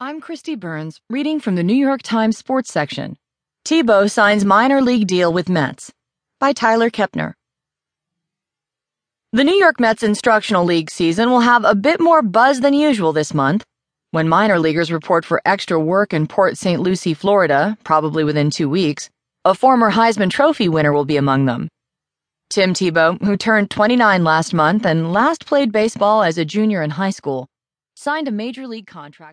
I'm Kristi Burns, reading from the New York Times sports section. Tebow signs minor league deal with Mets by Tyler Kepner. The New York Mets instructional league season will have a bit more buzz than usual this month when minor leaguers report for extra work in Port St. Lucie, Florida, probably within two weeks. A former Heisman Trophy winner will be among them. Tim Tebow, who turned 29 last month and last played baseball as a junior in high school, signed a major league contract.